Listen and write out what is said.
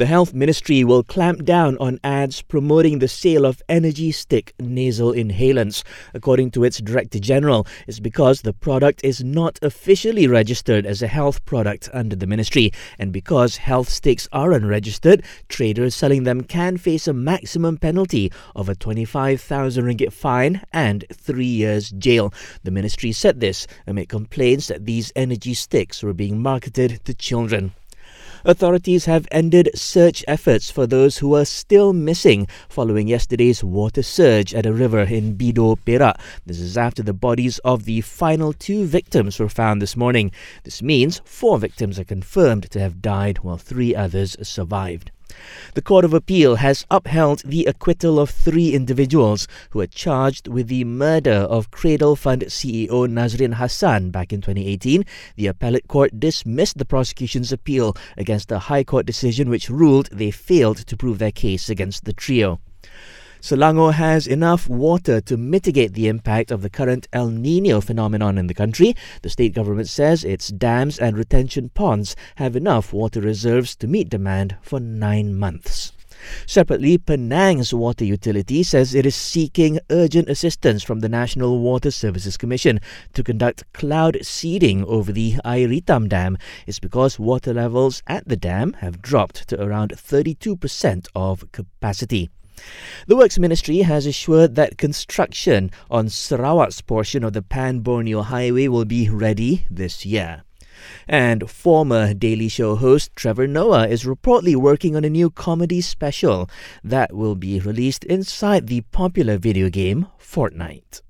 The Health Ministry will clamp down on ads promoting the sale of energy stick nasal inhalants. According to its Director General, it's because the product is not officially registered as a health product under the ministry. And because health sticks are unregistered, traders selling them can face a maximum penalty of a 25,000 ringgit fine and three years jail. The ministry said this amid complaints that these energy sticks were being marketed to children. Authorities have ended search efforts for those who are still missing following yesterday's water surge at a river in Bidor, Perak. This is after the bodies of the final two victims were found this morning. This means four victims are confirmed to have died while three others survived. The Court of Appeal has upheld the acquittal of three individuals who were charged with the murder of Cradle Fund CEO Nazrin Hassan back in 2018. The appellate court dismissed the prosecution's appeal against the High Court decision which ruled they failed to prove their case against the trio. Selangor has enough water to mitigate the impact of the current El Nino phenomenon in the country. The state government says its dams and retention ponds have enough water reserves to meet demand for nine months. Separately, Penang's water utility says it is seeking urgent assistance from the National Water Services Commission to conduct cloud seeding over the Air Hitam Dam. It's because water levels at the dam have dropped to around 32% of capacity. The Works Ministry has assured that construction on Sarawak's portion of the Pan Borneo Highway will be ready this year. And former Daily Show host Trevor Noah is reportedly working on a new comedy special that will be released inside the popular video game Fortnite.